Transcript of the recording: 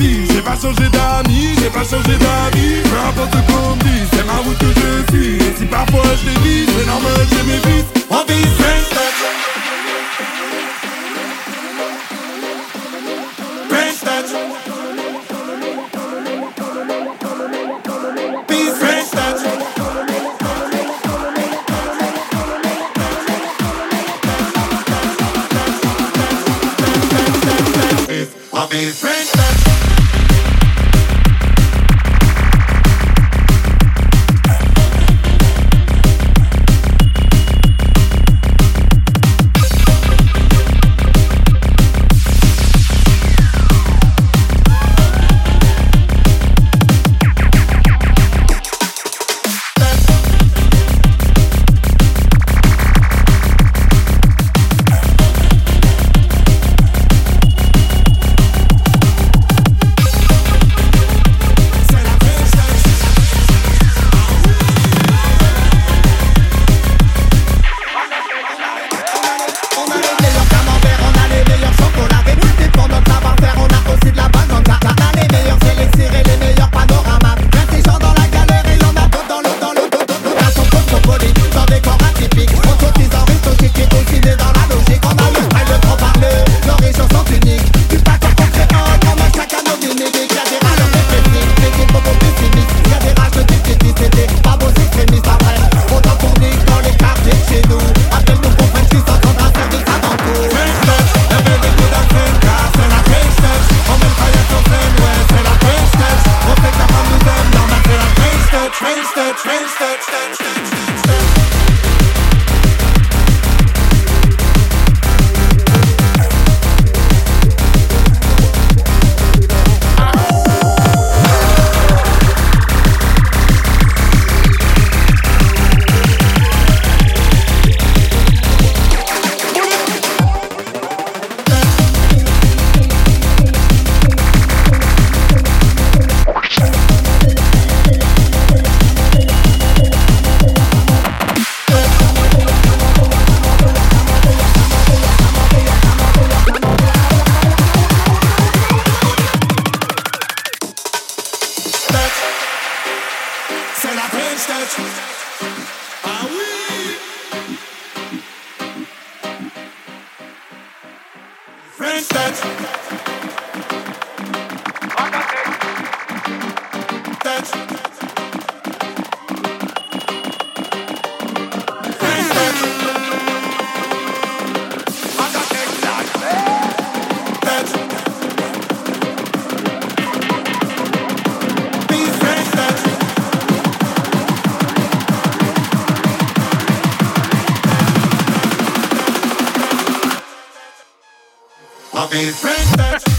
j'ai pas changé d'amis, j'ai pas changé d'avis, peu importe qu'on me dise, c'est ma route que je suis, et si parfois je c'est normal, j'ai mes vices, en vie, be. Friends that be friends.